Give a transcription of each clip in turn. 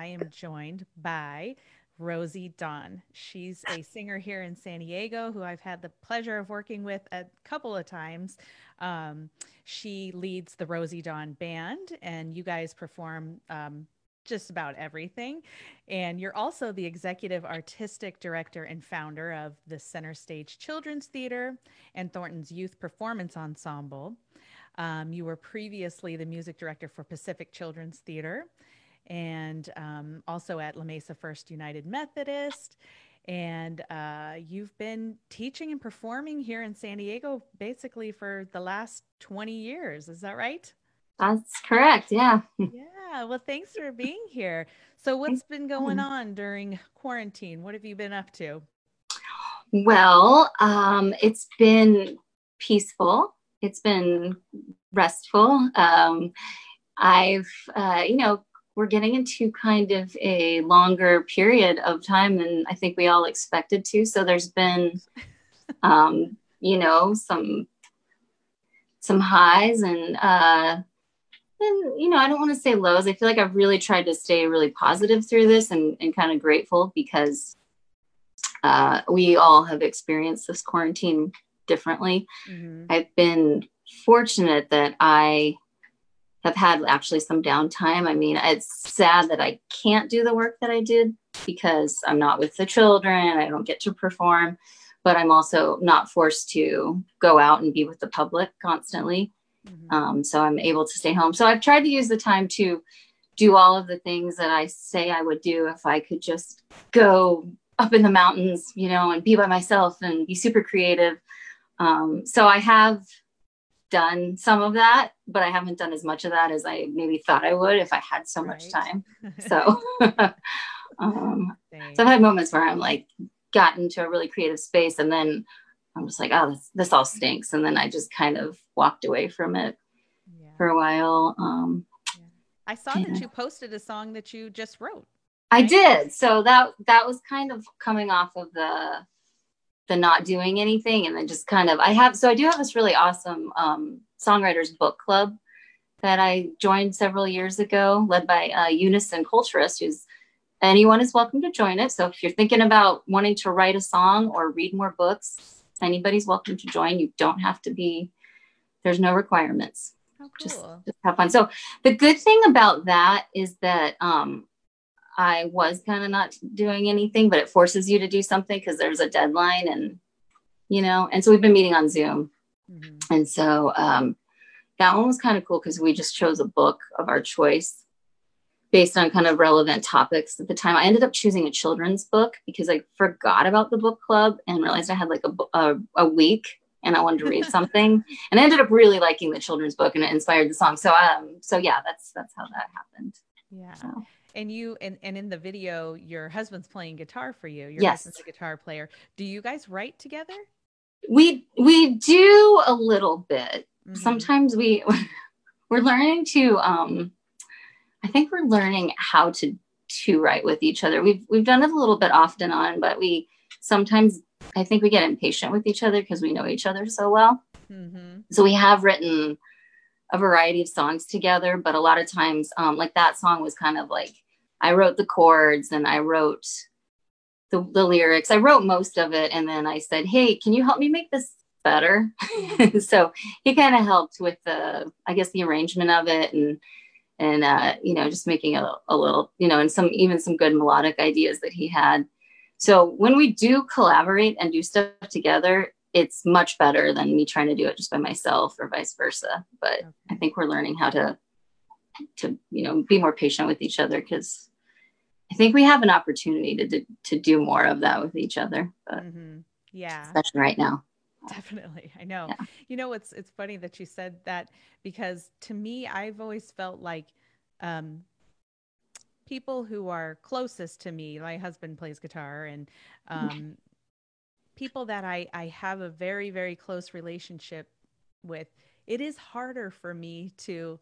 I am joined by Rosy Dawn. She's a singer here in San Diego who I've had the pleasure of working with a couple of times. Um, she leads the Rosy Dawn Band, and you guys perform um, just about everything. And you're also the executive artistic director and founder of the Center Stage Children's Theater and Thornton's Youth Performance Ensemble. Um, you were previously the music director for Pacific Children's Theater and um, also at La Mesa First United Methodist. And uh, you've been teaching and performing here in San Diego basically for the last 20 years. Is that right? That's correct. Yeah. yeah. Well, thanks for being here. So, what's been going on during quarantine? What have you been up to? Well, um, it's been peaceful. It's been restful. Um, I've, uh, you know, we're getting into kind of a longer period of time than I think we all expected to. So there's been, um, you know, some some highs and uh, and you know, I don't want to say lows. I feel like I've really tried to stay really positive through this and, and kind of grateful because uh, we all have experienced this quarantine differently. Mm-hmm. I've been fortunate that I have had actually some downtime. I mean, it's sad that I can't do the work that I did because I'm not with the children. I don't get to perform, but I'm also not forced to go out and be with the public constantly. Mm-hmm. Um, so I'm able to stay home. So I've tried to use the time to do all of the things that I say I would do if I could just go up in the mountains, you know, and be by myself and be super creative. Um, so I have done some of that, but I haven't done as much of that as I maybe thought I would if I had so right. much time. So, um, so I've had moments where I'm like got into a really creative space and then I'm just like, oh, this, this all stinks. And then I just kind of walked away from it yeah. for a while. Um, yeah. I saw yeah. that you posted a song that you just wrote. Right? I did. So that, that was kind of coming off of the, the not doing anything and then just kind of i have so i do have this really awesome um, songwriters book club that i joined several years ago led by uh, unison culturist who's anyone is welcome to join it. So if you're thinking about wanting to write a song or read more books anybody's welcome to join. You don't have to be there's no requirements. Oh, cool. just, just have fun. So the good thing about that is that um, I was kind of not doing anything, but it forces you to do something because there's a deadline and, you know, and so we've been meeting on Zoom. Mm-hmm. And so um, that one was kind of cool because we just chose a book of our choice based on kind of relevant topics at the time. I ended up choosing a children's book because I forgot about the book club and realized I had like a, a, a week and I wanted to read something. and I ended up really liking the children's book and it inspired the song. So um so yeah, that's that's how that happened. Yeah. So. And you and, and in the video, your husband's playing guitar for you. Your yes. husband's a guitar player. Do you guys write together? We we do a little bit. Mm-hmm. Sometimes we we're learning to um I think we're learning how to to write with each other. We've we've done it a little bit off and on, but we sometimes I think we get impatient with each other because we know each other so well. Mm-hmm. So we have written a variety of songs together, but a lot of times, um, like that song was kind of like I wrote the chords and I wrote the, the lyrics. I wrote most of it, and then I said, "Hey, can you help me make this better?" so he kind of helped with the, I guess, the arrangement of it and and uh, you know just making a, a little, you know, and some even some good melodic ideas that he had. So when we do collaborate and do stuff together, it's much better than me trying to do it just by myself or vice versa. But okay. I think we're learning how to to you know be more patient with each other because I think we have an opportunity to do, to do more of that with each other. But mm-hmm. yeah, especially right now. Definitely. I know. Yeah. You know, it's it's funny that you said that because to me I've always felt like um people who are closest to me, my husband plays guitar and um people that I, I have a very, very close relationship with, it is harder for me to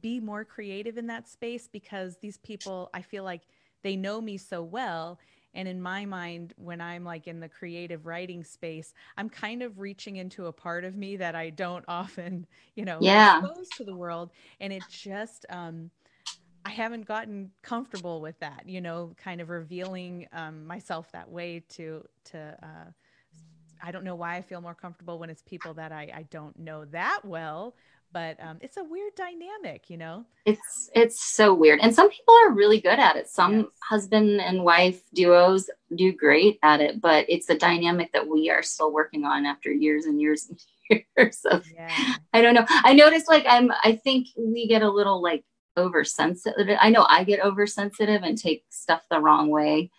be more creative in that space because these people, I feel like they know me so well. And in my mind, when I'm like in the creative writing space, I'm kind of reaching into a part of me that I don't often, you know, yeah. expose to the world. And it just, um, I haven't gotten comfortable with that, you know, kind of revealing um, myself that way to to. Uh, I don't know why I feel more comfortable when it's people that I, I don't know that well, but um, it's a weird dynamic, you know. It's it's so weird, and some people are really good at it. Some yes. husband and wife duos do great at it, but it's a dynamic that we are still working on after years and years and years of. Yeah. I don't know. I noticed like I'm. I think we get a little like oversensitive. I know I get oversensitive and take stuff the wrong way.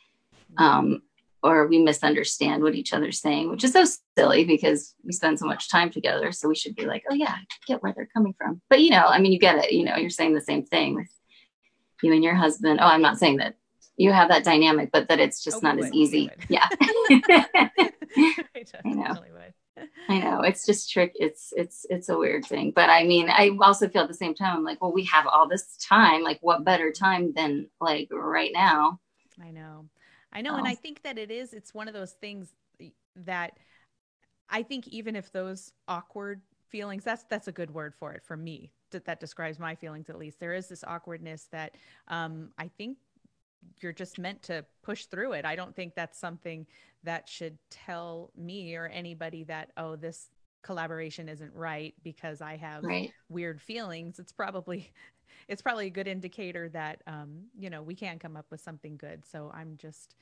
Um, or we misunderstand what each other's saying, which is so silly because we spend so much time together. So we should be like, oh yeah, I get where they're coming from. But you know, I mean, you get it. You know, you're saying the same thing with you and your husband. Oh, I'm not saying that you have that dynamic, but that it's just oh, not as easy. Yeah. I know. I know it's just trick. It's it's it's a weird thing, but I mean, I also feel at the same time, I'm like, well, we have all this time. Like, what better time than like right now? I know, I know, oh. and I think that it is. It's one of those things that I think even if those awkward feelings, that's that's a good word for it for me. That that describes my feelings at least. There is this awkwardness that um, I think you're just meant to push through it. I don't think that's something that should tell me or anybody that, oh, this collaboration isn't right because I have right. weird feelings. It's probably it's probably a good indicator that um, you know, we can come up with something good. So I'm just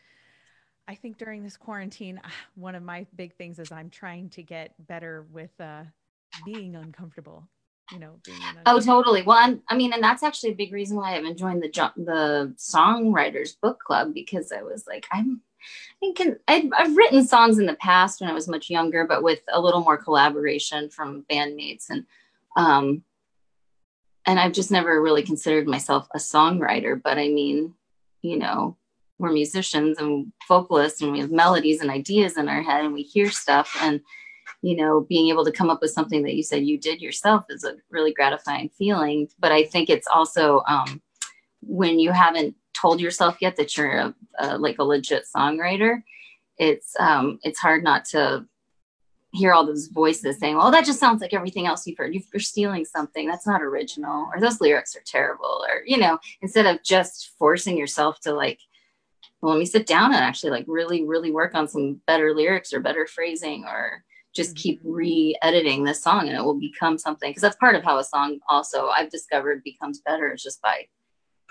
I think during this quarantine, one of my big things is I'm trying to get better with uh, being uncomfortable you know being in oh totally well I'm, i mean and that's actually a big reason why i've joined the the songwriters book club because i was like i'm thinking I've, I've written songs in the past when i was much younger but with a little more collaboration from bandmates and um and i've just never really considered myself a songwriter but i mean you know we're musicians and vocalists and we have melodies and ideas in our head and we hear stuff and you know, being able to come up with something that you said you did yourself is a really gratifying feeling. But I think it's also um, when you haven't told yourself yet that you're a, a, like a legit songwriter, it's um, it's hard not to hear all those voices saying, "Well, that just sounds like everything else you've heard. You're stealing something. That's not original, or those lyrics are terrible." Or you know, instead of just forcing yourself to like, well, let me sit down and actually like really, really work on some better lyrics or better phrasing or just keep mm-hmm. re-editing this song and it will become something because that's part of how a song also i've discovered becomes better is just by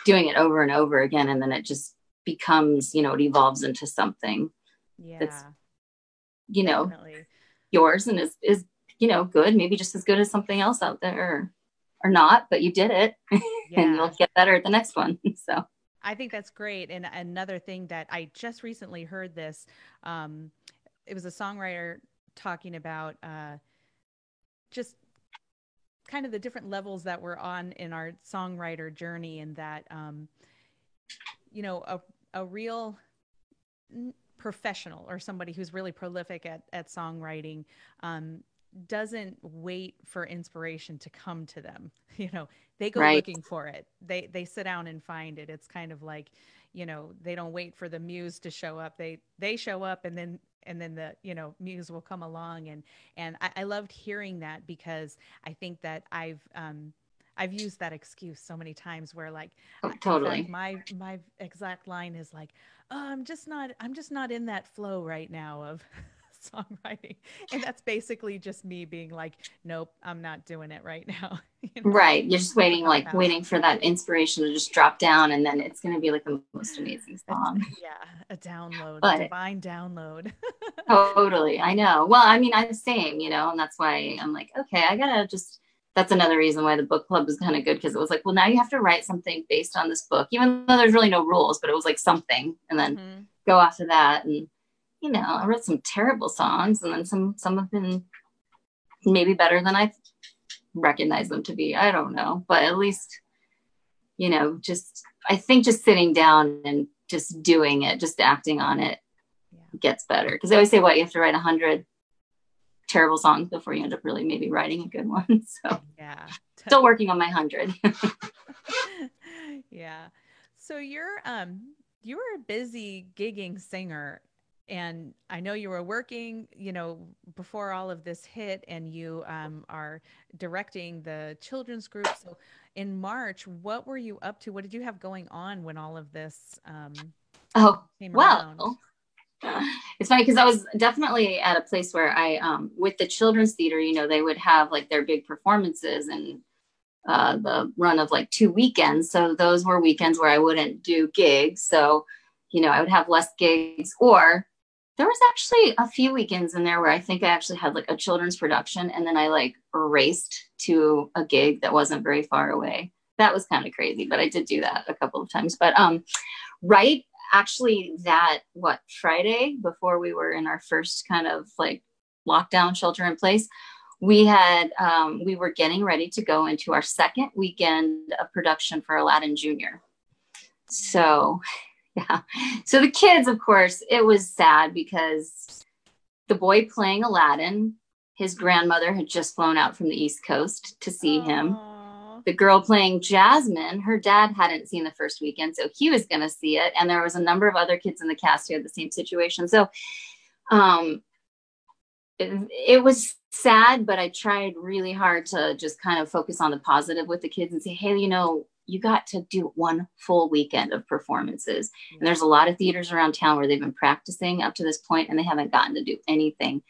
doing it over and over again and then it just becomes you know it evolves into something yeah that's you know definitely. Yours and is is you know good maybe just as good as something else out there or, or not but you did it yeah. and you'll get better at the next one so I think that's great. And another thing that I just recently heard this, um, it was a songwriter talking about uh, just kind of the different levels that we're on in our songwriter journey and that um, you know a, a real professional or somebody who's really prolific at, at songwriting um, doesn't wait for inspiration to come to them. You know they go right. looking for it. They they sit down and find it. It's kind of like you know they don't wait for the muse to show up. They they show up and then and then the you know muse will come along. And and I, I loved hearing that because I think that I've um I've used that excuse so many times where like oh, totally. fact, my my exact line is like oh, I'm just not I'm just not in that flow right now of songwriting. And that's basically just me being like nope i'm not doing it right now you know? right you're just waiting like waiting for that inspiration to just drop down and then it's going to be like the most amazing song. yeah a download but, a divine download. Totally i know. Well i mean i'm the same you know and that's why i'm like okay i gotta just that's another reason why the book club was kind of good because it was like well now you have to write something based on this book even though there's really no rules but it was like something and then mm-hmm. go after that and you know, I wrote some terrible songs and then some some have been maybe better than I recognize them to be. I don't know. But at least, you know, just I think just sitting down and just doing it, just acting on it yeah. gets better. Because I always say what you have to write a hundred terrible songs before you end up really maybe writing a good one. So yeah. Still working on my hundred. yeah. So you're um you were a busy gigging singer and I know you were working, you know, before all of this hit, and you um, are directing the children's group. So, in March, what were you up to? What did you have going on when all of this? Um, oh, well, around? it's funny because I was definitely at a place where I, um, with the children's theater, you know, they would have like their big performances and uh, the run of like two weekends. So those were weekends where I wouldn't do gigs. So, you know, I would have less gigs or there was actually a few weekends in there where I think I actually had like a children's production and then I like raced to a gig that wasn't very far away. That was kind of crazy, but I did do that a couple of times. But um right actually that what Friday before we were in our first kind of like lockdown shelter in place, we had um, we were getting ready to go into our second weekend of production for Aladdin Junior. So yeah. So the kids, of course, it was sad because the boy playing Aladdin, his grandmother had just flown out from the East Coast to see Aww. him. The girl playing Jasmine, her dad hadn't seen the first weekend, so he was going to see it. And there was a number of other kids in the cast who had the same situation. So, um, it, it was sad, but I tried really hard to just kind of focus on the positive with the kids and say, hey, you know, you got to do one full weekend of performances. And there's a lot of theaters around town where they've been practicing up to this point and they haven't gotten to do anything.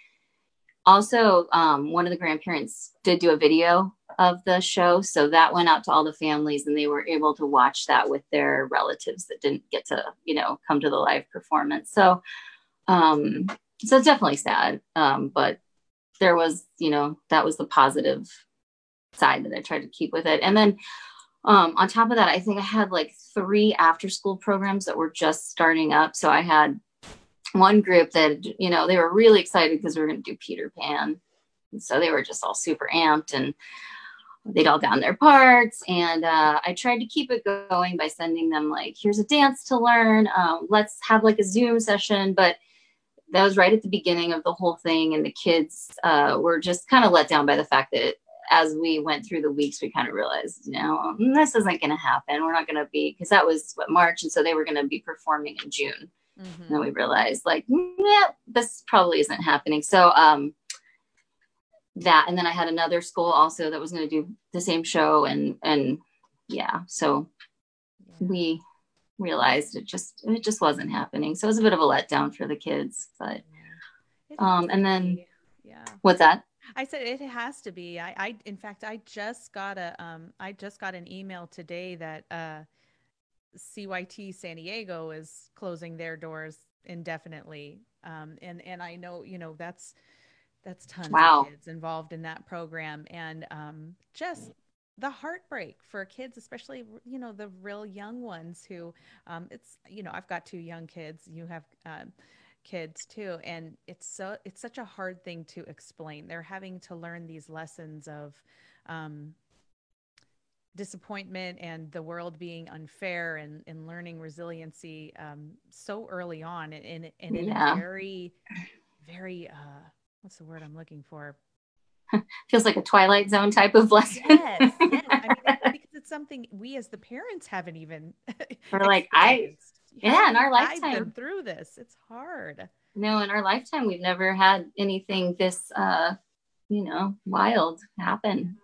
Also, um, one of the grandparents did do a video of the show. So that went out to all the families and they were able to watch that with their relatives that didn't get to, you know, come to the live performance. So, um, so it's definitely sad. Um, but there was, you know, that was the positive side that I tried to keep with it. And then um, on top of that, I think I had like three after school programs that were just starting up. So I had one group that, you know, they were really excited because we were going to do Peter Pan. And so they were just all super amped and they'd all done their parts. And uh, I tried to keep it going by sending them, like, here's a dance to learn. Um, let's have like a Zoom session. But that was right at the beginning of the whole thing. And the kids uh, were just kind of let down by the fact that as we went through the weeks, we kind of realized, you know, mm, this isn't going to happen. We're not going to be, because that was what March. And so they were going to be performing in June. Mm-hmm. And then we realized, like, yeah, this probably isn't happening. So, um, that, and then I had another school also that was going to do the same show. And, and yeah, so we realized it just, it just wasn't happening. So it was a bit of a letdown for the kids, but, um, and then, yeah, what's that? I said it has to be. I, I in fact, I just got a, um, I just got an email today that uh, CYT San Diego is closing their doors indefinitely, um, and and I know you know that's that's tons wow. of kids involved in that program, and um, just the heartbreak for kids especially you know the real young ones who um, it's you know i've got two young kids you have uh, kids too and it's so it's such a hard thing to explain they're having to learn these lessons of um, disappointment and the world being unfair and, and learning resiliency um, so early on and, and, in yeah. a very very uh, what's the word i'm looking for. Feels like a twilight zone type of lesson. Yes, yes. I mean, because it's something we as the parents haven't even we're like i yeah in our lifetime. through this. It's hard. No in our lifetime we've never had anything this uh you know wild happen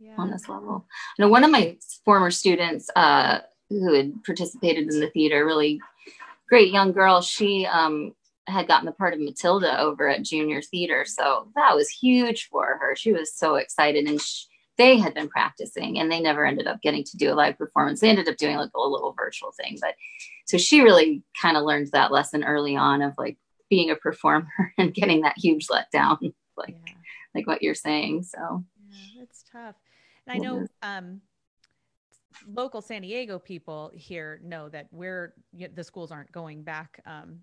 yeah, yeah. on this level. You know one of my former students uh who had participated in the theater really great young girl she um had gotten the part of matilda over at junior theater so that was huge for her she was so excited and she, they had been practicing and they never ended up getting to do a live performance. They ended up doing like a little virtual thing. But so she really kind of learned that lesson early on of like being a performer and getting that huge letdown, like yeah. like what you're saying. So yeah, it's tough. And I know um local San Diego people here know that we're the schools aren't going back um,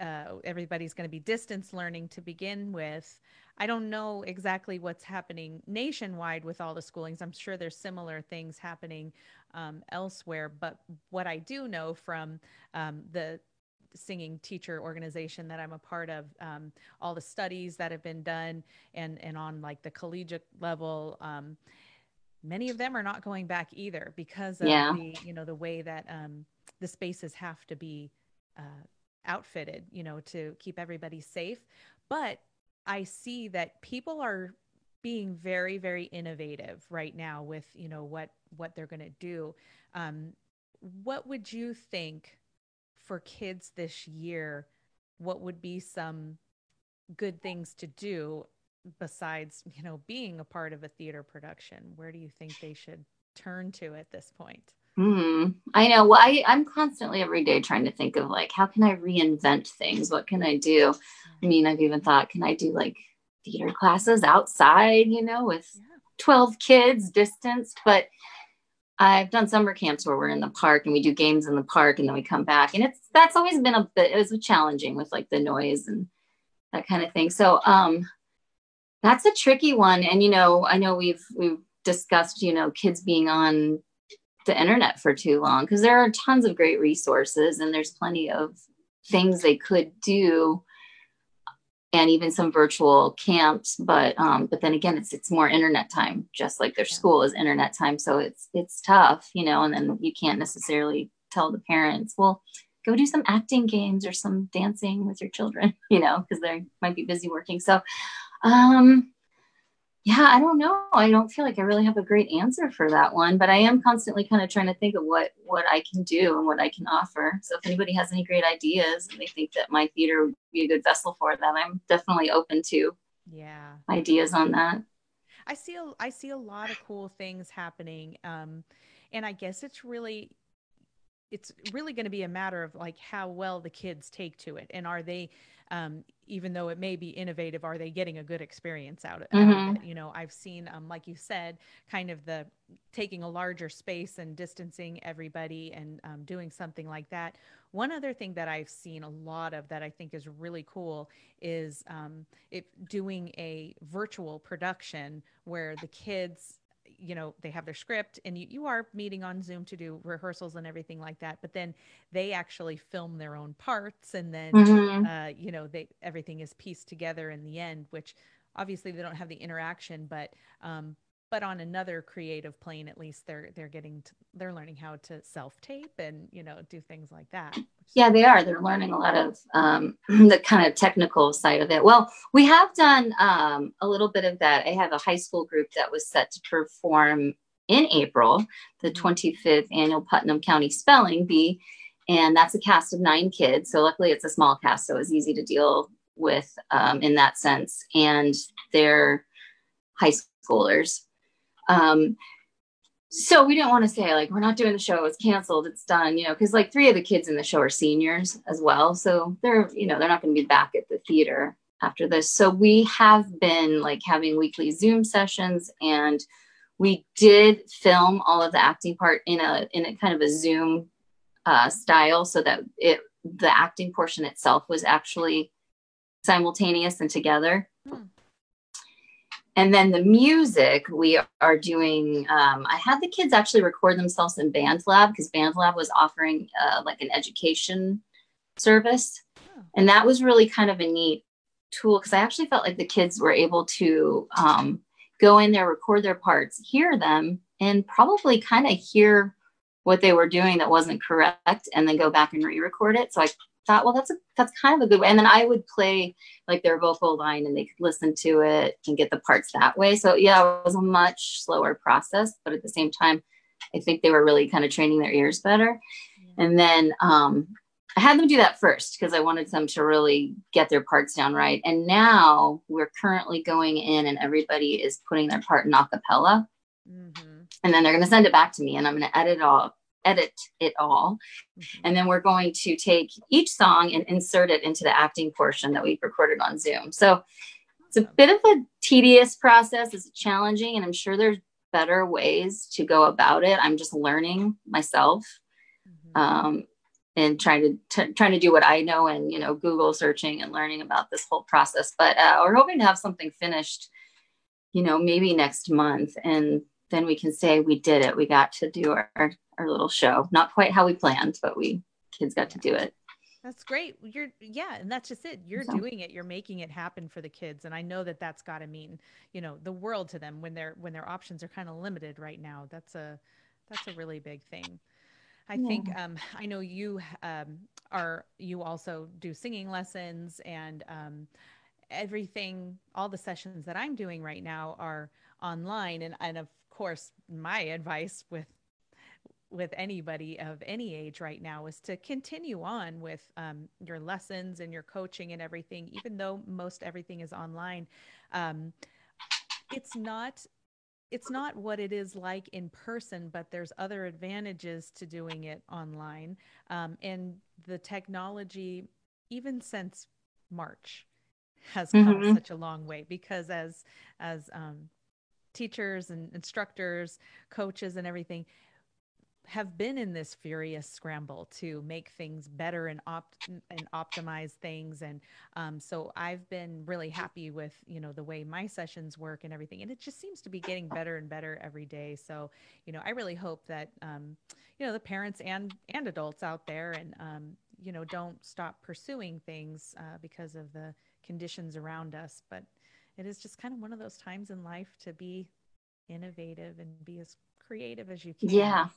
uh, everybody's going to be distance learning to begin with. I don't know exactly what's happening nationwide with all the schoolings. I'm sure there's similar things happening um, elsewhere. But what I do know from um, the singing teacher organization that I'm a part of, um, all the studies that have been done and, and on like the collegiate level, um, many of them are not going back either because of yeah. the, you know, the way that um, the spaces have to be uh, outfitted, you know, to keep everybody safe. But I see that people are being very, very innovative right now with, you know, what what they're going to do. Um, what would you think for kids this year? What would be some good things to do besides, you know, being a part of a theater production? Where do you think they should turn to at this point? Mm, I know. Well, I, I'm constantly every day trying to think of like, how can I reinvent things? What can I do? I mean, I've even thought, can I do like theater classes outside, you know, with 12 kids distanced? But I've done summer camps where we're in the park and we do games in the park and then we come back. And it's, that's always been a bit, it was challenging with like the noise and that kind of thing. So, um, that's a tricky one. And, you know, I know we've, we've discussed, you know, kids being on the internet for too long because there are tons of great resources and there's plenty of things they could do and even some virtual camps but um but then again it's it's more internet time just like their school is internet time so it's it's tough you know and then you can't necessarily tell the parents well go do some acting games or some dancing with your children you know because they might be busy working so um yeah, I don't know. I don't feel like I really have a great answer for that one, but I am constantly kind of trying to think of what what I can do and what I can offer. So if anybody has any great ideas and they think that my theater would be a good vessel for them, I'm definitely open to yeah ideas on that. I see a, I see a lot of cool things happening, um, and I guess it's really it's really going to be a matter of like how well the kids take to it and are they um, even though it may be innovative, are they getting a good experience out of, mm-hmm. out of mm-hmm. it? You know, I've seen, um, like you said, kind of the taking a larger space and distancing everybody and um, doing something like that. One other thing that I've seen a lot of that I think is really cool is um, it doing a virtual production where the kids you know they have their script and you, you are meeting on zoom to do rehearsals and everything like that but then they actually film their own parts and then mm-hmm. uh, you know they everything is pieced together in the end which obviously they don't have the interaction but um, but on another creative plane at least they're they're getting to, they're learning how to self tape and you know do things like that. Yeah they are. They're learning a lot of um, the kind of technical side of it. Well we have done um, a little bit of that. I have a high school group that was set to perform in april the 25th mm-hmm. annual putnam county spelling bee and that's a cast of nine kids. So luckily it's a small cast so it's easy to deal with um, in that sense. And they're high schoolers um, so we didn't want to say like we're not doing the show it's canceled it's done you know because like three of the kids in the show are seniors as well so they're you know they're not going to be back at the theater after this. So we have been like having weekly zoom sessions and we did film all of the acting part in a in a kind of a zoom uh, style so that it the acting portion itself was actually simultaneous and together. Mm and then the music we are doing um, i had the kids actually record themselves in bandlab because bandlab was offering uh, like an education service oh. and that was really kind of a neat tool because i actually felt like the kids were able to um, go in there record their parts hear them and probably kind of hear what they were doing that wasn't correct and then go back and re-record it so i thought, well, that's a, that's kind of a good way. And then I would play like their vocal line and they could listen to it and get the parts that way. So yeah, it was a much slower process, but at the same time, I think they were really kind of training their ears better. Yeah. And then um, I had them do that first because I wanted them to really get their parts down right. And now we're currently going in and everybody is putting their part in acapella. Mm-hmm. And then they're going to send it back to me and I'm going to edit all edit it all. Mm-hmm. And then we're going to take each song and insert it into the acting portion that we've recorded on Zoom. So it's a bit of a tedious process, it's challenging, and I'm sure there's better ways to go about it. I'm just learning myself. Mm-hmm. Um, and trying to t- trying to do what I know and you know Google searching and learning about this whole process. But uh, we're hoping to have something finished, you know, maybe next month, and then we can say we did it. We got to do our, our little show. Not quite how we planned, but we kids got to do it. That's great. You're yeah, and that's just it. You're so. doing it. You're making it happen for the kids, and I know that that's got to mean you know the world to them when their when their options are kind of limited right now. That's a that's a really big thing. I yeah. think um, I know you um, are you also do singing lessons and um, everything all the sessions that i'm doing right now are online and, and of course my advice with with anybody of any age right now is to continue on with um, your lessons and your coaching and everything even though most everything is online um, it's not it's not what it is like in person but there's other advantages to doing it online um, and the technology even since march has come mm-hmm. such a long way because as as um, teachers and instructors coaches and everything have been in this furious scramble to make things better and opt and optimize things. And um, so i've been really happy with you know the way my sessions work and everything. And it just seems to be getting better and better every day. So you know i really hope that um, you know the parents and and adults out there and um, you know don't stop pursuing things uh, because of the conditions around us. But it is just kind of one of those times in life to be innovative and be as creative as you can. Yeah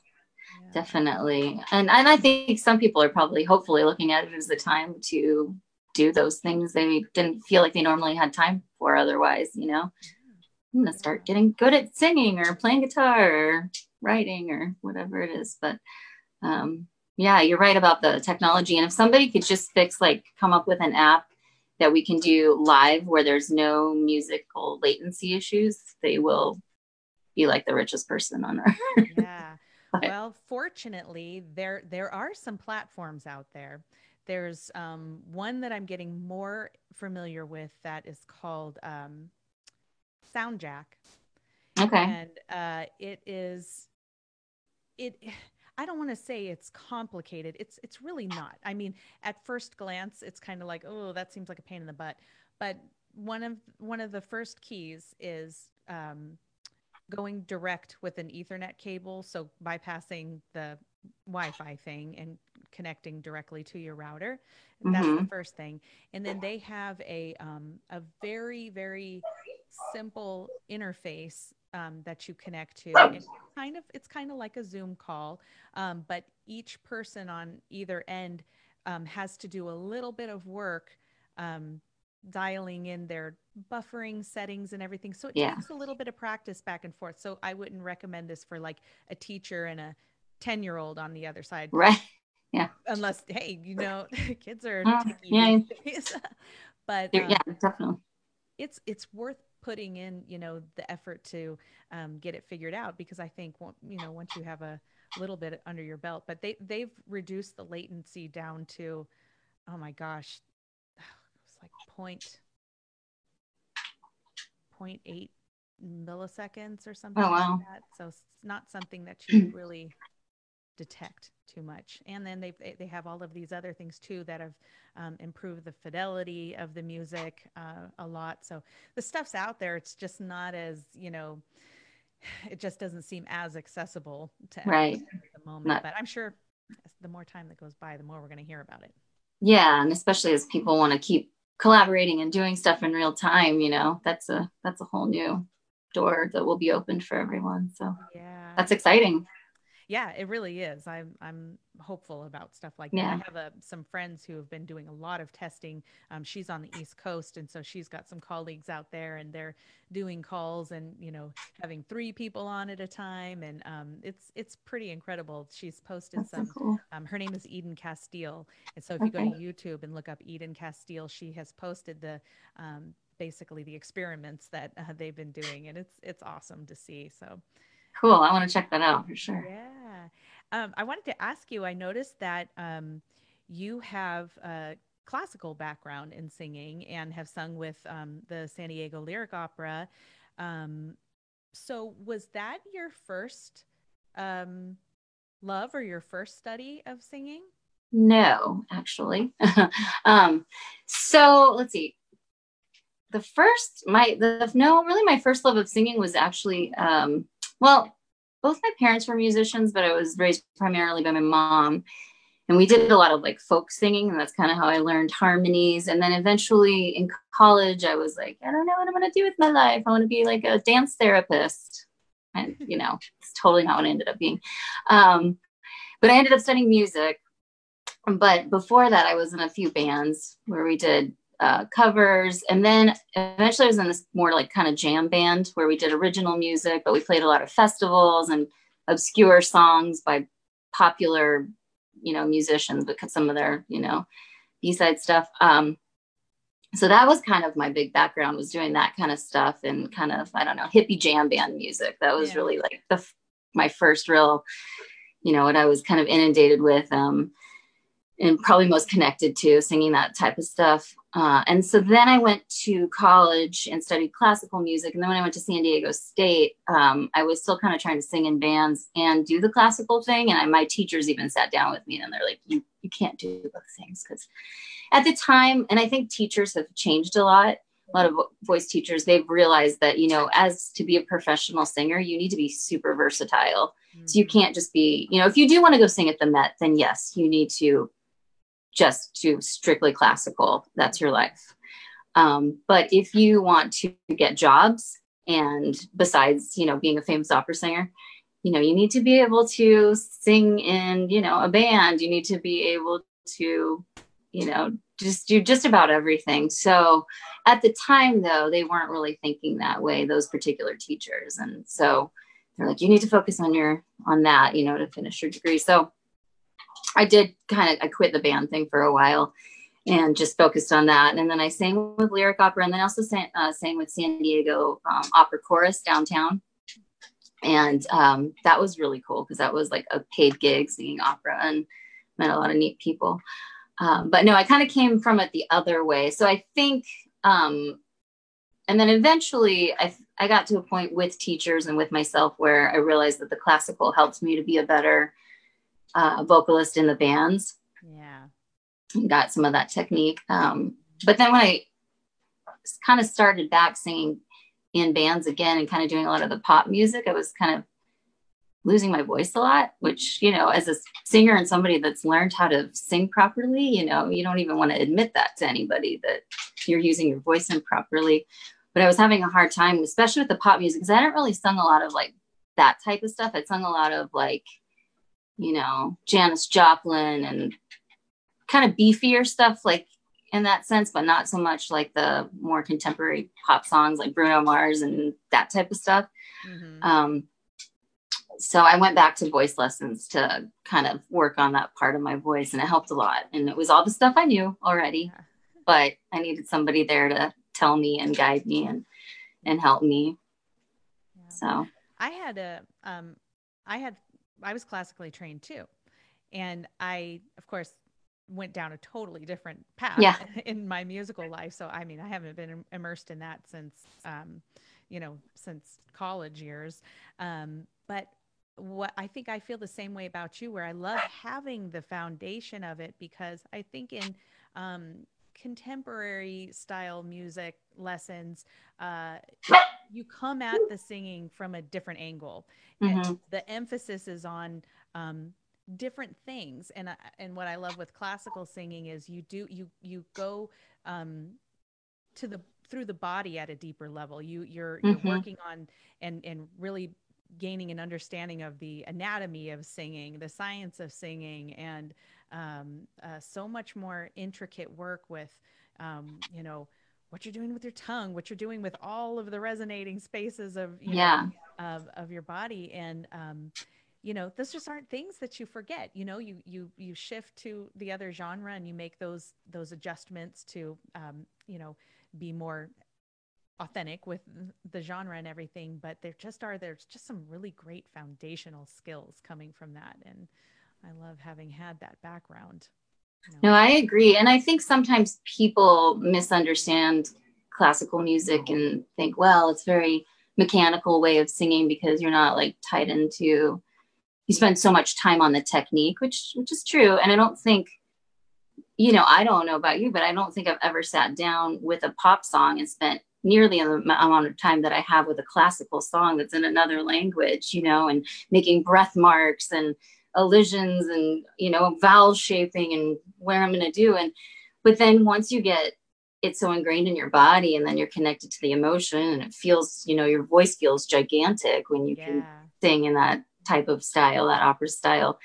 yeah. definitely. And and i think some people are probably hopefully looking at it as a time to do those things they didn't feel like they normally had time for otherwise you know? I'm gonna start getting good at singing or playing guitar or writing or whatever it is. But um yeah you're right about the technology. And if somebody could just fix like come up with an app that we can do live where there's no musical latency issues they will be like the richest person on earth yeah well, fortunately, there there are some platforms out there. There's um, one that I'm getting more familiar with that is called um, SoundJack. Okay. And uh, it is it. I don't want to say it's complicated. It's it's really not. I mean, at first glance, it's kind of like, oh, that seems like a pain in the butt. But one of one of the first keys is um, going direct with an Ethernet cable, so bypassing the Wi-Fi thing and connecting directly to your router. That's the mm-hmm. first thing. And then they have a um, a very very simple interface um, that you connect to. It's kind of it's kind of like a Zoom call, um, but each person on either end um, has to do a little bit of work um, dialing in their buffering settings and everything. So it yeah. takes a little bit of practice back and forth. So I wouldn't recommend this for like a teacher and a 10 year old on the other side. Right. Yeah. Unless, hey, you know, kids are, uh, yeah. but um, yeah, definitely. It's, it's worth putting in, you know, the effort to um, get it figured out because I think, you know, once you have a little bit under your belt, but they, they've reduced the latency down to, oh my gosh, it was like point point eight milliseconds or something oh, wow. like that. So it's not something that you really detect too much. And then they they have all of these other things too that have um, improved the fidelity of the music uh, a lot. So the stuff's out there. It's just not as you know. It just doesn't seem as accessible to right. at the moment. Not- but I'm sure the more time that goes by, the more we're going to hear about it. Yeah, and especially as people want to keep collaborating and doing stuff in real time you know that's a that's a whole new door that will be opened for everyone so yeah that's exciting yeah it really is. I'm i'm hopeful about stuff like that. I have a, uh, some friends who have been doing a lot of testing. Um, she's on the east coast and so she's got some colleagues out there and they're doing calls and you know having three people on at a time and um, it's it's pretty incredible. She's posted That's some so cool. um, her name is eden castile and so if okay. you go to youtube and look up eden castile she has posted the um, basically the experiments that uh, they've been doing and it's it's awesome to see so Cool. I want to check that out for sure. Yeah. Um, I wanted to ask you, I noticed that um, you have a classical background in singing and have sung with um, the San Diego Lyric Opera. Um, so, was that your first um, love or your first study of singing? No, actually. Um, so, let's see the first my the no really my first love of singing was actually um well, both my parents were musicians, but I was raised primarily by my mom. And we did a lot of like folk singing, and that's kind of how I learned harmonies. And then eventually in college, I was like, I don't know what I'm going to do with my life. I want to be like a dance therapist. And, you know, it's totally not what I ended up being. Um, but I ended up studying music but before that, I was in a few bands where we did uh, covers. And then eventually I was in this more like kind of jam band where we did original music, but we played a lot of festivals and obscure songs by popular, you know, musicians, because some of their, you know, B-side stuff. Um, so that was kind of my big background was doing that kind of stuff and kind of, I don't know, hippie jam band music. That was yeah. really like the, my first real, you know, what I was kind of inundated with. Um, and probably most connected to singing that type of stuff. Uh, and so then I went to college and studied classical music. And then when I went to San Diego State, um, I was still kind of trying to sing in bands and do the classical thing. And I, my teachers even sat down with me and they're like, you, you can't do both things. Because at the time, and I think teachers have changed a lot. A lot of voice teachers, they've realized that, you know, as to be a professional singer, you need to be super versatile. Mm-hmm. So you mm-hmm. can't just be, you know, if you do want to go sing at the Met, then yes, you need to just to strictly classical. That's your life. Um, but if you want to get jobs, and besides, you know, being a famous opera singer, you know, you need to be able to sing in, you know, a band. You need to be able to, you know, just do just about everything. So at the time, though, they weren't really thinking that way, those particular teachers. And so they're like, you need to focus on your, on that, you know, to finish your degree. So I did kind of I quit the band thing for a while and just focused on that. And then I sang with Lyric Opera, and then also sang, uh, sang with San Diego um, Opera Chorus downtown. And um, that was really cool because that was like a paid gig singing opera and met a lot of neat people. Um, but no, I kind of came from it the other way. So I think, um, and then eventually I, I got to a point with teachers and with myself where I realized that the classical helped me to be a better uh, vocalist in the bands. Yeah. Got some of that technique. Um, but then when I kind of started back singing in bands again and kind of doing a lot of the pop music, I was kind of losing my voice a lot, which, you know, as a singer and somebody that's learned how to sing properly, you know, you don't even want to admit that to anybody that you're using your voice improperly. But I was having a hard time, especially with the pop music, because I hadn't really sung a lot of like that type of stuff. I'd sung a lot of like you know, Janis Joplin and kind of beefier stuff, like in that sense, but not so much like the more contemporary pop songs like Bruno Mars and that type of stuff. Mm-hmm. Um, so I went back to voice lessons to kind of work on that part of my voice, and it helped a lot. And it was all the stuff I knew already, but I needed somebody there to tell me and guide me and and help me. Yeah. So I had a um, I had I was classically trained too. And I, of course, went down a totally different path yeah. in my musical life. So, I mean, I haven't been immersed in that since, um, you know, since college years. Um, but what I think I feel the same way about you, where I love having the foundation of it because I think in um, contemporary style music lessons, uh, you come at the singing from a different angle. Mm-hmm. And the emphasis is on um, different things. And and what I love with classical singing is you do you you go um, to the through the body at a deeper level. You you're mm-hmm. you're working on and and really gaining an understanding of the anatomy of singing, the science of singing, and um, uh, so much more intricate work with, um, you know, what you're doing with your tongue, what you're doing with all of the resonating spaces of yeah know, of, of your body, and um, you know those just aren't things that you forget. You know, you you you shift to the other genre and you make those those adjustments to um, you know be more authentic with the genre and everything. But there just are there's just some really great foundational skills coming from that, and I love having had that background. No, I agree. And I think sometimes people misunderstand classical music and think, well, it's very mechanical way of singing because you're not like tied into you spend so much time on the technique, which which is true. And I don't think, you know, I don't know about you, but I don't think I've ever sat down with a pop song and spent nearly the amount of time that I have with a classical song that's in another language, you know, and making breath marks and elisions and you know vowel shaping and where i'm going to do and but then once you get it so ingrained in your body and then you're connected to the emotion and it feels you know your voice feels gigantic when you yeah. can sing in that type of style that opera style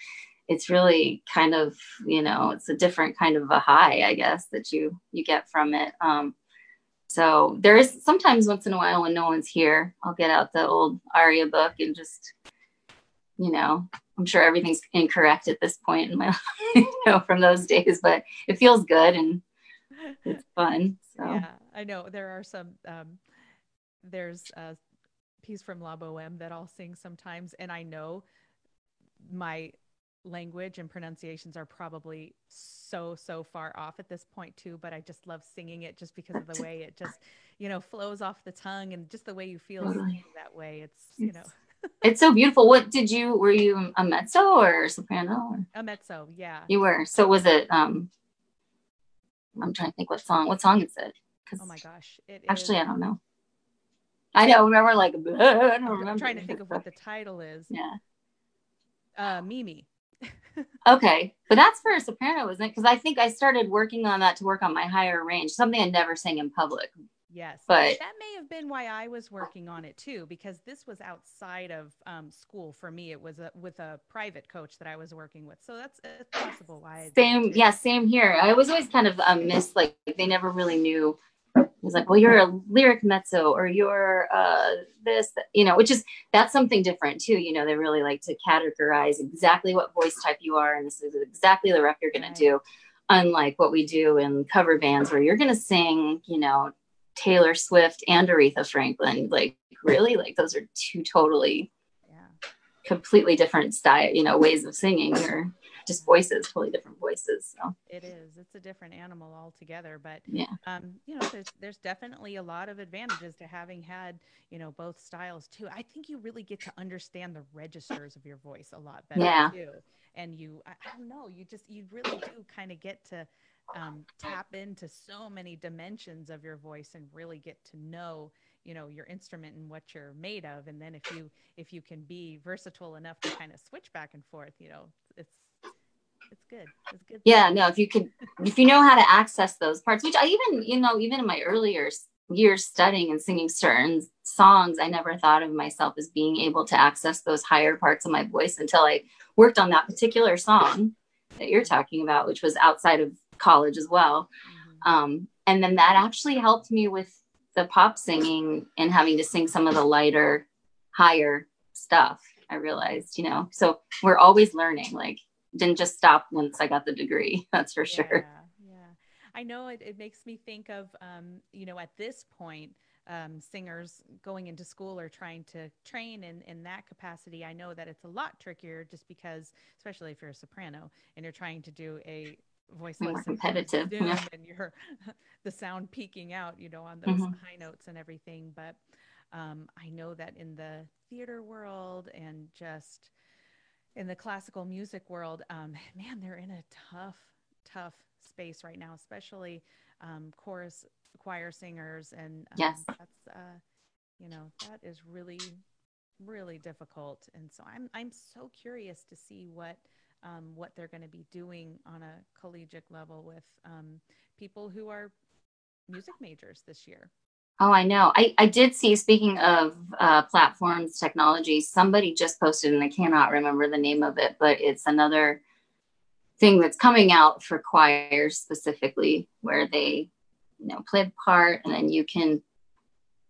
it's really kind of you know it's a different kind of a high i guess that you you get from it um so there is sometimes once in a while when no one's here i'll get out the old aria book and just you know i'm sure everything's incorrect at this point in my life you know from those days but it feels good and it's fun so. Yeah i know there are some um there's a piece from la boheme that i'll sing sometimes and i know my language and pronunciations are probably so so far off at this point too but i just love singing it just because of the way it just you know flows off the tongue and just the way you feel that way. It's you know it's so beautiful. What did you were you a mezzo or soprano or? a mezzo yeah. You were. So was it um i'm trying to think what song what song is it? Oh my gosh it actually is, i don't know. I don't remember like I don't remember. i'm trying to think of what the title is. Yeah. Uh mimi. Okay, but that's for a soprano, isn't it? Because I think I started working on that to work on my higher range, something I never sang in public. Yes, but that may have been why I was working on it too, because this was outside of um, school for me. It was a, with a private coach that I was working with, so that's possible why. Same, yeah, same here. I was always kind of a miss, like they never really knew He's like, well, you're a lyric mezzo or you're uh, this, you know, which is that's something different too. You know, they really like to categorize exactly what voice type you are, and this is exactly the rep you're going to do. Unlike what we do in cover bands, where you're going to sing, you know, Taylor Swift and Aretha Franklin. Like, really, like those are two totally, yeah. completely different style, you know, ways of singing. Or just voices, totally different voices. So it is. It's a different animal altogether. But yeah, um, you know, there's there's definitely a lot of advantages to having had you know both styles too. I think you really get to understand the registers of your voice a lot better yeah. too. And you, I, I don't know, you just you really do kind of get to um, tap into so many dimensions of your voice and really get to know you know your instrument and what you're made of and then if you if you can be versatile enough to kind of switch back and forth you know it's it's good. It's good. Yeah, no, if you could, if you know how to access those parts, which I even, you know, even in my earlier years studying and singing certain songs, I never thought of myself as being able to access those higher parts of my voice until I worked on that particular song that you're talking about, which was outside of college as well. Mm-hmm. Um, and then that actually helped me with the pop singing and having to sing some of the lighter, higher stuff. I realized, you know, so we're always learning. Like didn't just stop once I got the degree. That's for yeah, sure. Yeah. I know it, it makes me think of, um, you know, at this point, um, singers going into school or trying to train in, in that capacity. I know that it's a lot trickier just because, especially if you're a soprano and you're trying to do a voiceless more competitive yeah. and you're the sound peeking out, you know, on those mm-hmm. high notes and everything. But um, I know that in the theater world and just in the classical music world, um, man, they're in a tough, tough space right now, especially um, chorus choir singers. And um, yes, that's, uh, you know, that is really, really difficult. And so I'm, I'm so curious to see what, um, what they're going to be doing on a collegiate level with um, people who are music majors this year. Oh, I know. I, I did see, speaking of uh, platforms, technology, somebody just posted, and I cannot remember the name of it, but it's another thing that's coming out for choirs specifically where they, you know, play the part and then you can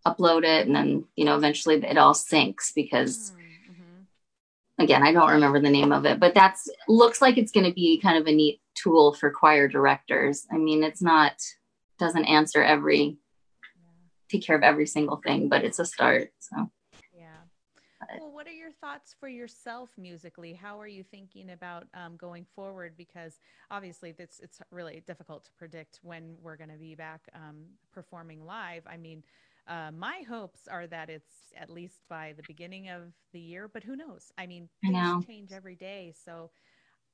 upload it and then, you know, eventually it all syncs because. Mm-hmm. Again, I don't remember the name of it, but that's looks like it's going to be kind of a neat tool for choir directors. I mean, it's not doesn't answer every take care of every single thing, but it's a start. So, yeah. Well, what are your thoughts for yourself musically? How are you thinking about um, going forward? Because obviously, it's it's really difficult to predict when we're going to be back um, performing live. I mean, uh, my hopes are that it's at least by the beginning of the year, but who knows? I mean, things change every day, so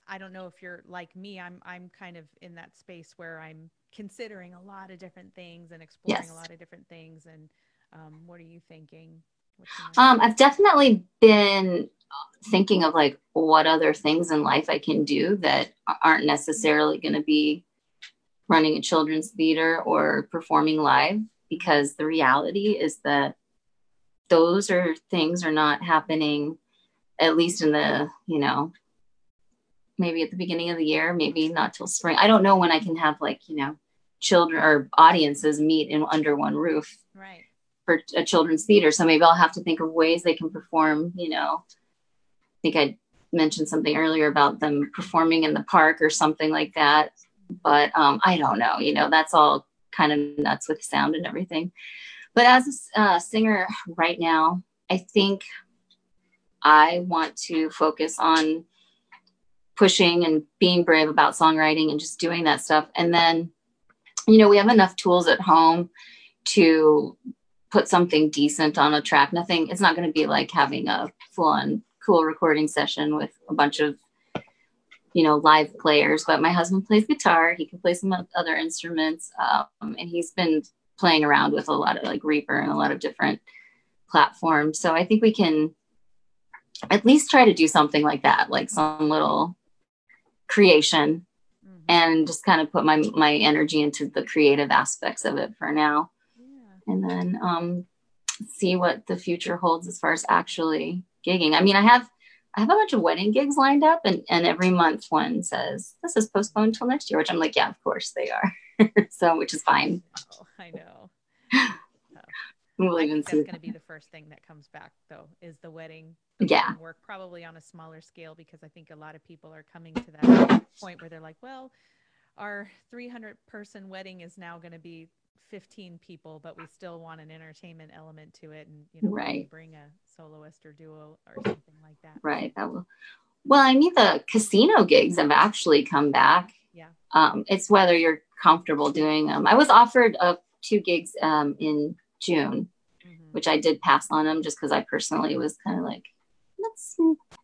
I don't know if you're like me. I'm I'm kind of in that space where I'm considering a lot of different things and exploring yes. a lot of different things. And um, what are you thinking? Um, I've definitely been thinking of like what other things in life I can do that aren't necessarily going to be running a children's theater or performing live because the reality is that those are things are not happening at least in the you know maybe at the beginning of the year, maybe not till spring. I don't know when I can have like, you know, children or audiences meet in under one roof. Right. For a children's theater. So maybe I'll have to think of ways they can perform, you know. I think I mentioned something earlier about them performing in the park or something like that. But um, I don't know, you know, that's all kind of nuts with sound and everything. But as a uh, singer right now, I think I want to focus on pushing and being brave about songwriting and just doing that stuff. And then, you know, we have enough tools at home to put something decent on a track. Nothing, it's not going to be like having a full on cool recording session with a bunch of, you know, live players. But my husband plays guitar, he can play some other instruments. Um, and he's been playing around with a lot of like Reaper and a lot of different platforms. So I think we can at least try to do something like that, like some little creation mm-hmm. and just kind of put my my energy into the creative aspects of it for now yeah. and then um see what the future holds as far as actually gigging i mean i have i have a bunch of wedding gigs lined up and and every month one says this is postponed till next year which i'm like yeah of course they are so which is fine oh, i know we'll I even that's going to be the first thing that comes back, though, is the wedding. The yeah. Wedding work probably on a smaller scale because I think a lot of people are coming to that point where they're like, well, our 300 person wedding is now going to be 15 people, but we still want an entertainment element to it, and you know, right. bring a soloist or duo or something like that. Right. That will. Well, I mean, the casino gigs have actually come back. Yeah. Um, it's whether you're comfortable doing them. I was offered a two gigs um, in June, mm-hmm. which I did pass on them just because I personally was kind of like, that's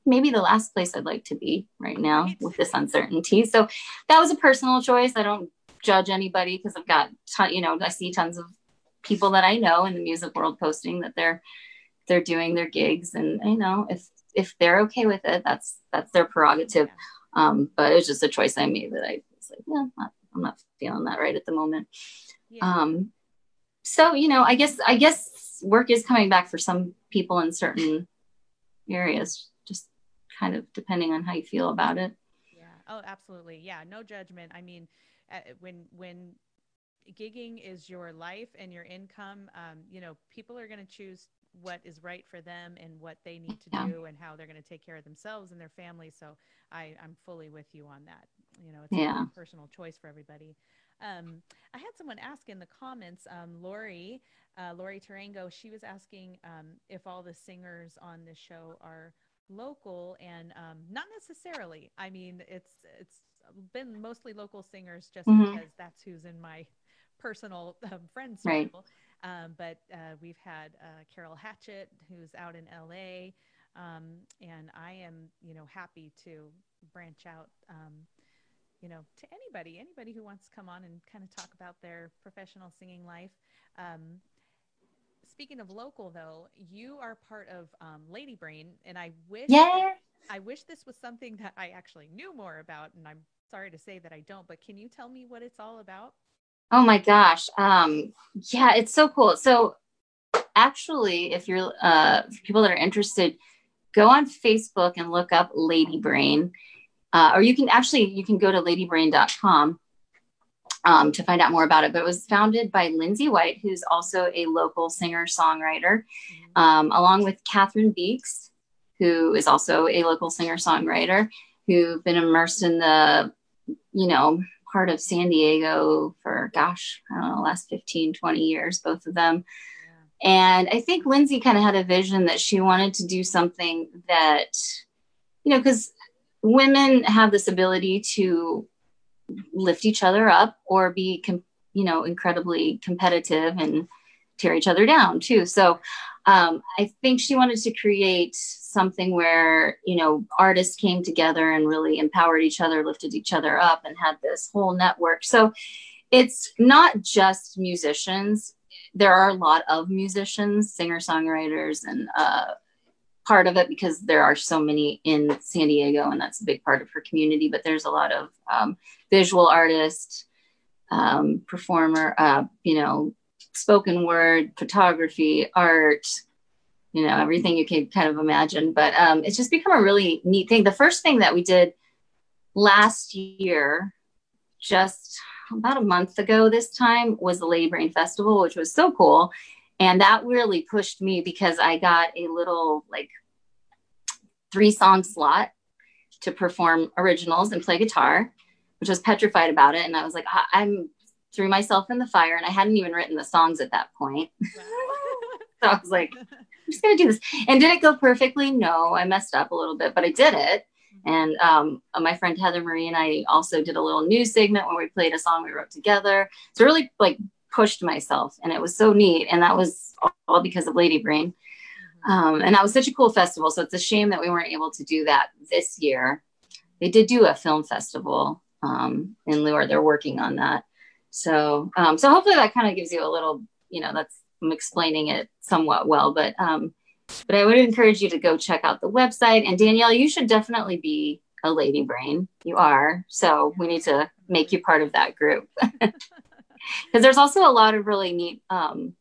maybe the last place I'd like to be right now right. with this uncertainty. So that was a personal choice. I don't judge anybody because I've got, ton, you know, I see tons of people that I know in the music world posting that they're they're doing their gigs, and you know, if if they're okay with it, that's that's their prerogative. Um, but it was just a choice I made that I was like, yeah, I'm not, I'm not feeling that right at the moment. Yeah. Um, so you know i guess i guess work is coming back for some people in certain areas just kind of depending on how you feel about it yeah oh absolutely yeah no judgment i mean when when gigging is your life and your income um, you know people are going to choose what is right for them and what they need to yeah. do and how they're going to take care of themselves and their family so i i'm fully with you on that you know it's yeah. a personal choice for everybody um, I had someone ask in the comments, um, Lori, uh, Lori Tarango, she was asking um, if all the singers on this show are local and um, not necessarily. I mean, it's it's been mostly local singers just mm-hmm. because that's who's in my personal um, friend circle. Right. Um, but uh, we've had uh, Carol Hatchett, who's out in LA, um, and I am, you know, happy to branch out um, you know, to anybody, anybody who wants to come on and kind of talk about their professional singing life. Um, speaking of local, though, you are part of um, Lady Brain, and I wish yeah. I wish this was something that I actually knew more about, and I'm sorry to say that I don't. But can you tell me what it's all about? Oh my gosh, um, yeah, it's so cool. So actually, if you're uh, people that are interested, go on Facebook and look up Lady Brain uh, or you can actually you can go to ladybrain.com um, to find out more about it. But it was founded by Lindsay White, who's also a local singer songwriter, mm-hmm. um, along with Catherine Beeks, who is also a local singer songwriter, who've been immersed in the you know part of San Diego for gosh, I don't know, last 15, 20 years, both of them. And I think Lindsay kind of had a vision that she wanted to do something that, you know, because women have this ability to lift each other up or be com- you know incredibly competitive and tear each other down too so um, i think she wanted to create something where you know artists came together and really empowered each other lifted each other up and had this whole network so it's not just musicians there are a lot of musicians singer songwriters and uh, part of it because there are so many in San Diego, and that's a big part of her community. But there's a lot of um, visual artists, um, performer, uh, you know, spoken word, photography, art, you know, everything you can kind of imagine. But um, it's just become a really neat thing. The first thing that we did last year, just about a month ago this time, was the Lady Brain Festival, which was so cool. And that really pushed me because I got a little like three song slot to perform originals and play guitar, which was petrified about it. And I was like, I- am threw myself in the fire and I hadn't even written the songs at that point. so I was like, I'm just gonna do this. And did it go perfectly? No, I messed up a little bit, but I did it. And um, my friend Heather Marie and I also did a little news segment where we played a song we wrote together. So really like pushed myself and it was so neat. And that was all because of Lady Brain. Um, and that was such a cool festival. So it's a shame that we weren't able to do that this year. They did do a film festival um, in Lure. They're working on that. So, um, so hopefully that kind of gives you a little, you know, that's I'm explaining it somewhat well, but um, but I would encourage you to go check out the website. And Danielle, you should definitely be a lady brain. You are. So we need to make you part of that group. Because there's also a lot of really neat um,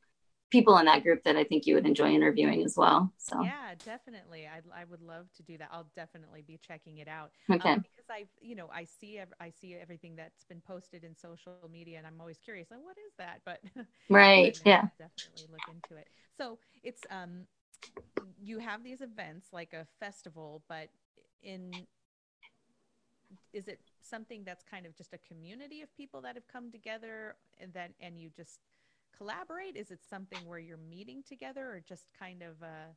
people in that group that I think you would enjoy interviewing as well. So yeah, definitely. I, I would love to do that. I'll definitely be checking it out. Okay. Um, because I, you know, I see, I see everything that's been posted in social media and I'm always curious, like, what is that? But right. yeah. Definitely look into it. So it's, um, you have these events like a festival, but in is it something that's kind of just a community of people that have come together and then and you just collaborate? Is it something where you're meeting together or just kind of uh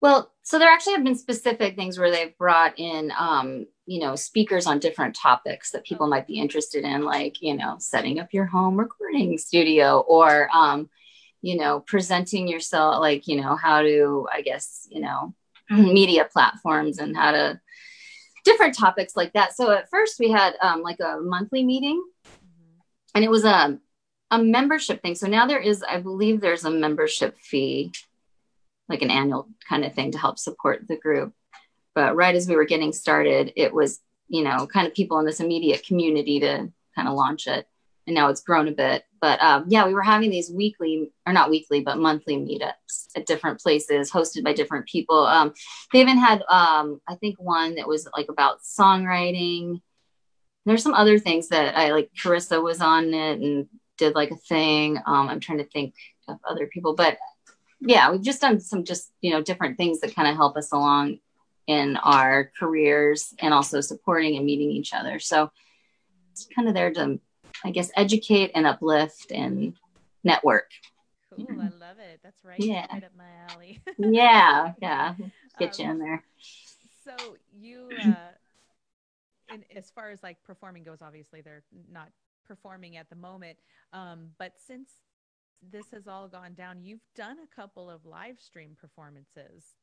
well, so there actually have been specific things where they've brought in, um, you know, speakers on different topics that people might be interested in, like, you know, setting up your home recording studio or, um, you know, presenting yourself, like, you know, how to, I guess, you know, media platforms and how to different topics like that. So at first we had um, like a monthly meeting mm-hmm. and it was a, a membership thing. So now there is, I believe there's a membership fee, like an annual kind of thing to help support the group. But right as we were getting started, it was, you know, kind of people in this immediate community to kind of launch it and now it's grown a bit. But um, yeah, we were having these weekly, or not weekly, but monthly meetups at different places, hosted by different people. Um, they even had, um, I think, one that was like about songwriting. There's some other things that I like. Carissa was on it and did like a thing. Um, I'm trying to think of other people, but yeah, we've just done some just you know different things that kind of help us along in our careers and also supporting and meeting each other. So it's kind of there to I guess, educate and uplift and network. Cool. I love it. That's right. Yeah. Right up my alley. yeah. Yeah. Get um, you in there. So you, uh, in, as far as like performing goes, obviously they're not performing at the moment. Um, but since this has all gone down, you've done a couple of live stream performances.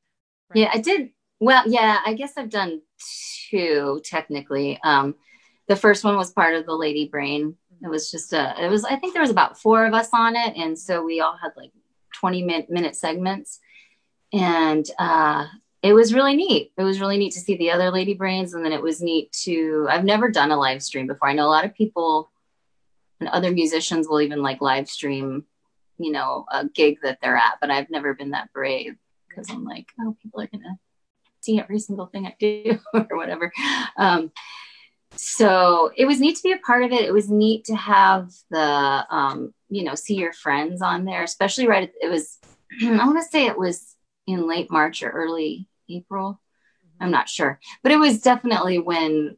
Right? Yeah, I did. Well, yeah, I guess I've done two technically. Um, the first one was part of the Lady Brain it was just a, it was, I think there was about four of us on it. And so we all had like 20 minute, minute segments. And uh, it was really neat. It was really neat to see the other Lady Brains. And then it was neat to, I've never done a live stream before. I know a lot of people and other musicians will even like live stream, you know, a gig that they're at, but I've never been that brave because I'm like, oh, people are going to see every single thing I do or whatever. Um, so it was neat to be a part of it. It was neat to have the, um, you know, see your friends on there, especially right. It was, I want to say it was in late March or early April. I'm not sure, but it was definitely when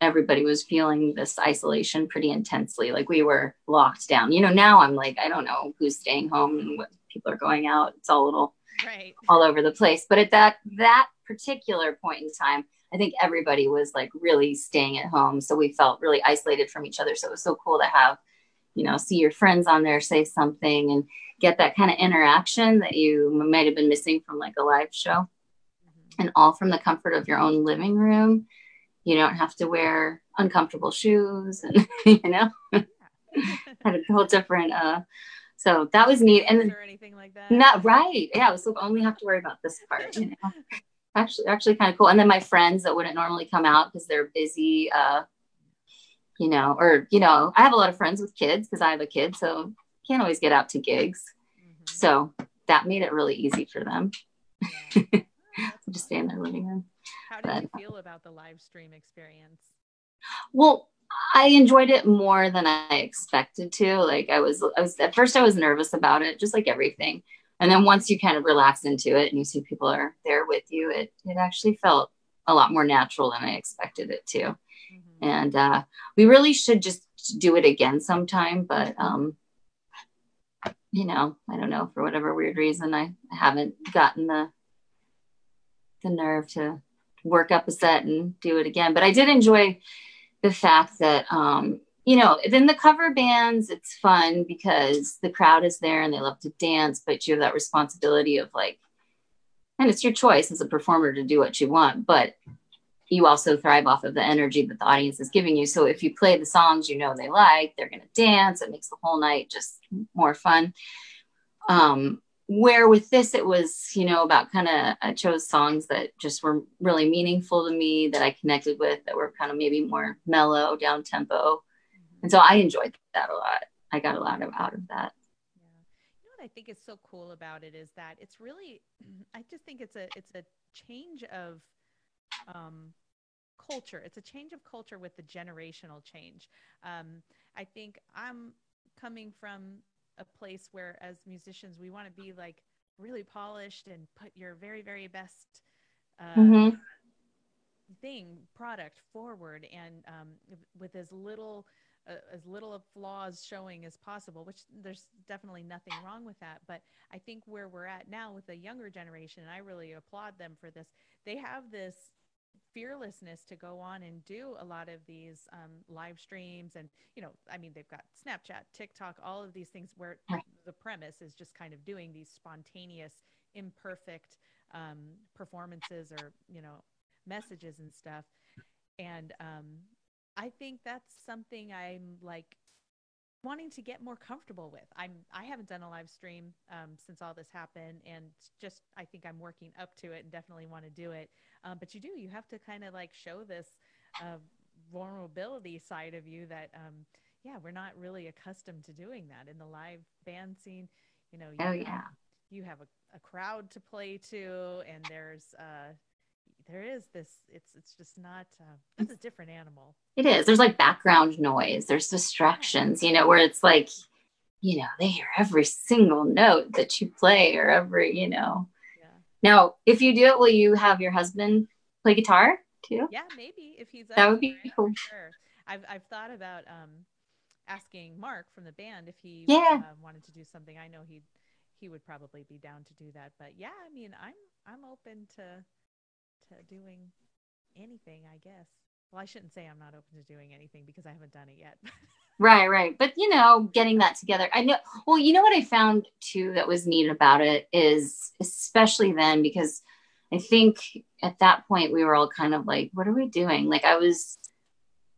everybody was feeling this isolation pretty intensely. Like we were locked down. You know, now I'm like, I don't know who's staying home and what people are going out. It's all a little right. all over the place. But at that that particular point in time, I think everybody was like really staying at home. So we felt really isolated from each other. So it was so cool to have, you know, see your friends on there, say something, and get that kind of interaction that you might have been missing from like a live show. Mm-hmm. And all from the comfort of your own living room. You don't have to wear uncomfortable shoes and, you know, had a whole different, uh, so that was neat. And or anything like that. Not right. Yeah. I So only have to worry about this part, you know actually actually kind of cool. And then my friends that wouldn't normally come out because they're busy, uh, you know, or you know, I have a lot of friends with kids because I have a kid, so can't always get out to gigs. Mm-hmm. So that made it really easy for them. Just stay in their living room. How did you feel about the live stream experience? Well, I enjoyed it more than I expected to. Like I was, I was at first I was nervous about it, just like everything. And then once you kind of relax into it and you see people are there with you, it it actually felt a lot more natural than I expected it to. Mm-hmm. And uh, we really should just do it again sometime, but um, you know, I don't know for whatever weird reason I haven't gotten the the nerve to work up a set and do it again. But I did enjoy the fact that um, you know, then the cover bands, it's fun because the crowd is there and they love to dance, but you have that responsibility of like, and it's your choice as a performer to do what you want, but you also thrive off of the energy that the audience is giving you. So if you play the songs you know they like, they're going to dance. It makes the whole night just more fun. Um, where with this it was you know about kind of i chose songs that just were really meaningful to me that i connected with that were kind of maybe more mellow down tempo. Mm-hmm. and so i enjoyed that a lot. I got a lot of out of that. Yeah. You know what i think is so cool about it is that it's really i just think it's a it's a change of um culture. It's a change of culture with the generational change. Um i think i'm coming from a place where as musicians we want to be like really polished and put your very very best uh, mm-hmm. thing product forward and um, with as little uh, as little of flaws showing as possible which there's definitely nothing wrong with that but i think where we're at now with the younger generation and i really applaud them for this they have this fearlessness to go on and do a lot of these um, live streams and you know i mean they've got snapchat tiktok all of these things where the premise is just kind of doing these spontaneous imperfect um, performances or you know messages and stuff. And um, i think that's something i'm like wanting to get more comfortable with. I'm I haven't done a live stream um, since all this happened, and just I think I'm working up to it and definitely want to do it. Um, but you do you have to kind of like show this uh, vulnerability side of you that um, yeah we're not really accustomed to doing that in the live band scene. You know, you oh have, yeah, you have a, a crowd to play to, and there's uh, there is this it's it's just not uh, it's a different animal. It is. There's like background noise. There's distractions you know where it's like you know they hear every single note that you play or every you know. Yeah. now if you do it will you have your husband play guitar too? Yeah maybe if he's that would be cool. sure. I've i've thought about um asking mark from the band if he yeah. Uh, wanted to do something. I know he'd he would probably be down to do that but yeah i mean i'm i'm open to to doing anything, I guess. Well, I shouldn't say I'm not open to doing anything because I haven't done it yet. right, right. But you know, getting that together. I know well, you know what I found too that was neat about it is especially then because I think at that point we were all kind of like, what are we doing? Like I was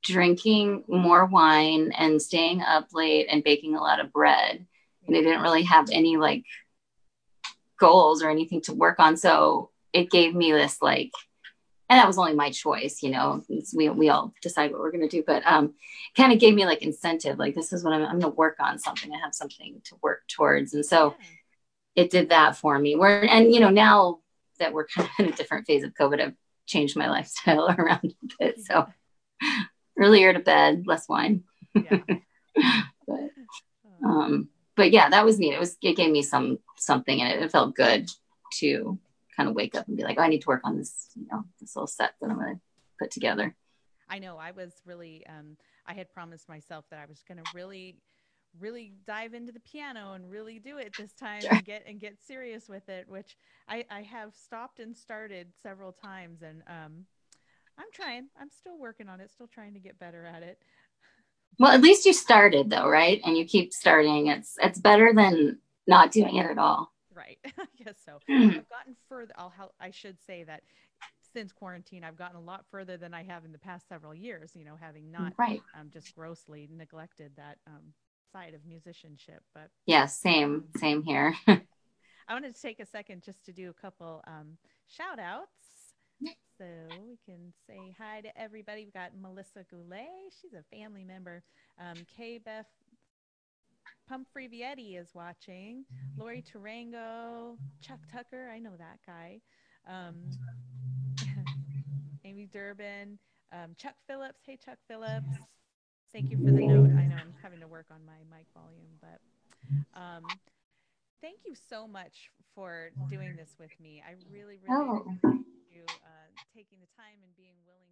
drinking more wine and staying up late and baking a lot of bread. And I didn't really have any like goals or anything to work on. So it gave me this like and that was only my choice you know we, we all decide what we're going to do but um kind of gave me like incentive like this is what i'm, I'm going to work on something i have something to work towards and so it did that for me where and you know now that we're kind of in a different phase of covid i've changed my lifestyle around a bit so earlier to bed less wine. Yeah. but um but yeah that was neat. It was it gave me some something and it, it felt good to kind of wake up and be like, oh, I need to work on this, you know, this little set that I'm going to put together. I know I was really, um, I had promised myself that I was going to really, really dive into the piano and really do it this time sure. and get and get serious with it, which I, I have stopped and started several times, and um, I'm trying. I'm still working on it. Still trying to get better at it. Well, at least you started though, right? And you keep starting. It's it's better than not doing it at all. Right. I guess so. I've gotten further. I'll help. I should say that since quarantine, I've gotten a lot further than I have in the past several years. You know, having not right. um, just grossly neglected that um, side of musicianship. But yeah, same, same here. I wanted to take a second just to do a couple um, shout outs. So we can say hi to everybody. We've got Melissa Goulet. She's a family member. Um, K. Beth Pumphrey Vietti is watching. Lori Tarango, Chuck Tucker, I know that guy. Um, Amy Durbin, um, Chuck Phillips. Hey, Chuck Phillips. Thank you for the note. I know I'm having to work on my mic volume, but um, thank you so much for doing this with me. I really, really oh. appreciate you uh, taking the time and being willing to do it.